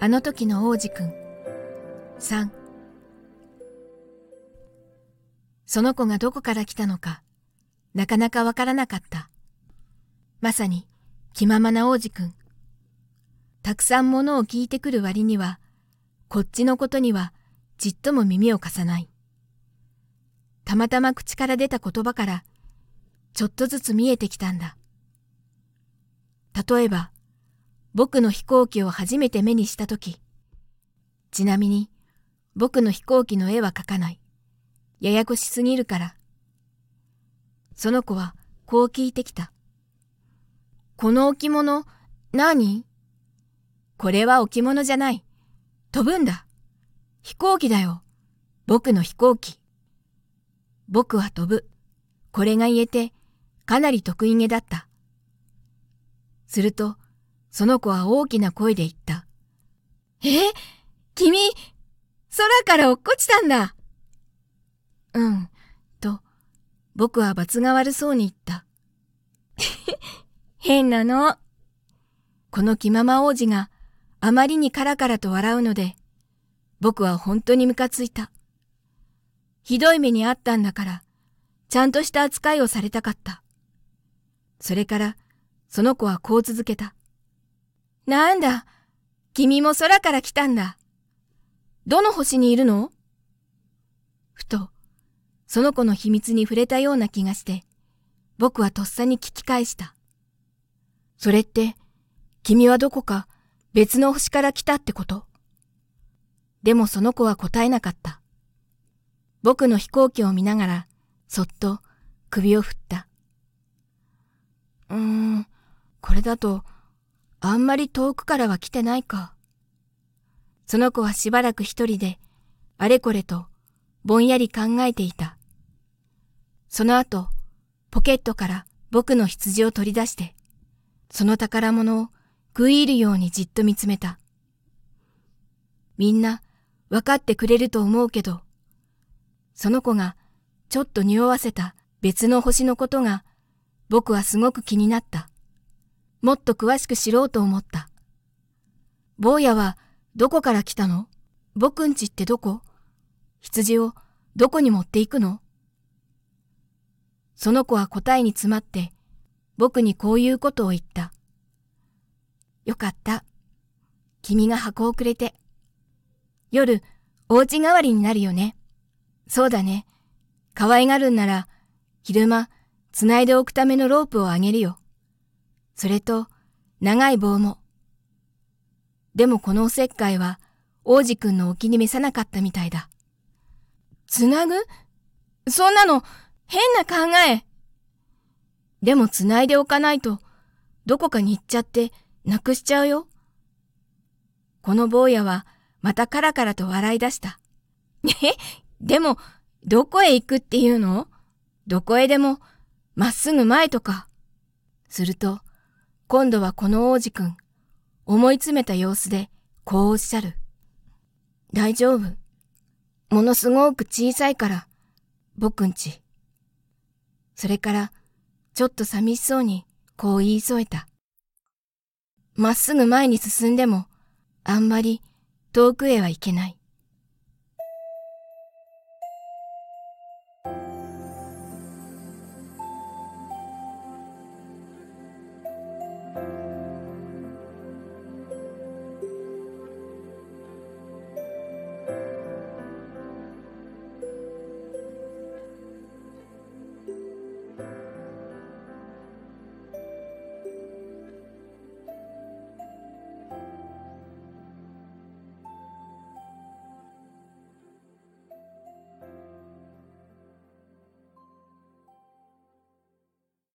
あの時の王子くん。3その子がどこから来たのかなかなかわからなかった。まさに気ままな王子くんたくさんものを聞いてくる割にはこっちのことにはじっとも耳を貸さない。たまたま口から出た言葉からちょっとずつ見えてきたんだ。例えば、僕の飛行機を初めて目にしたとき、ちなみに、僕の飛行機の絵は描かない。ややこしすぎるから。その子はこう聞いてきた。この置物、何？これは置物じゃない。飛ぶんだ。飛行機だよ。僕の飛行機。僕は飛ぶ。これが言えて、かなり得意げだった。すると、その子は大きな声で言った。え？君、空から落っこちたんだ。うん、と、僕は罰が悪そうに言った。変なの。この気まま王子があまりにカラカラと笑うので、僕は本当にムカついた。ひどい目にあったんだから、ちゃんとした扱いをされたかった。それから、その子はこう続けた。なんだ、君も空から来たんだ。どの星にいるの？ふと、その子の秘密に触れたような気がして、僕はとっさに聞き返した。それって、君はどこか別の星から来たってこと？でもその子は答えなかった。僕の飛行機を見ながら、そっと首を振った。うーん、これだと、あんまり遠くからは来てないか。その子はしばらく一人で、あれこれと、ぼんやり考えていた。その後、ポケットから僕の羊を取り出して、その宝物を食い入るようにじっと見つめた。みんな分かってくれると思うけど、その子がちょっと匂わせた別の星のことが僕はすごく気になった。もっと詳しく知ろうと思った。坊やはどこから来たの？僕んちってどこ？羊をどこに持っていくの？その子は答えに詰まって僕にこういうことを言った。よかった。君が箱をくれて。夜、お家代わりになるよね。そうだね。可愛がるんなら、昼間、繋いでおくためのロープをあげるよ。それと、長い棒も。でもこのおせっかいは、王子くんのお気に召さなかったみたいだ。つなぐ？そんなの、変な考え。でも繋いでおかないと、どこかに行っちゃって、なくしちゃうよ。この坊やは、またカラカラと笑い出した。え？でも、どこへ行くっていうの？どこへでも、まっすぐ前とか。すると、今度はこの王子くん、思い詰めた様子で、こうおっしゃる。大丈夫。ものすごく小さいから、僕んち。それから、ちょっと寂しそうにこう言い添えた。まっすぐ前に進んでも、あんまり遠くへは行けない。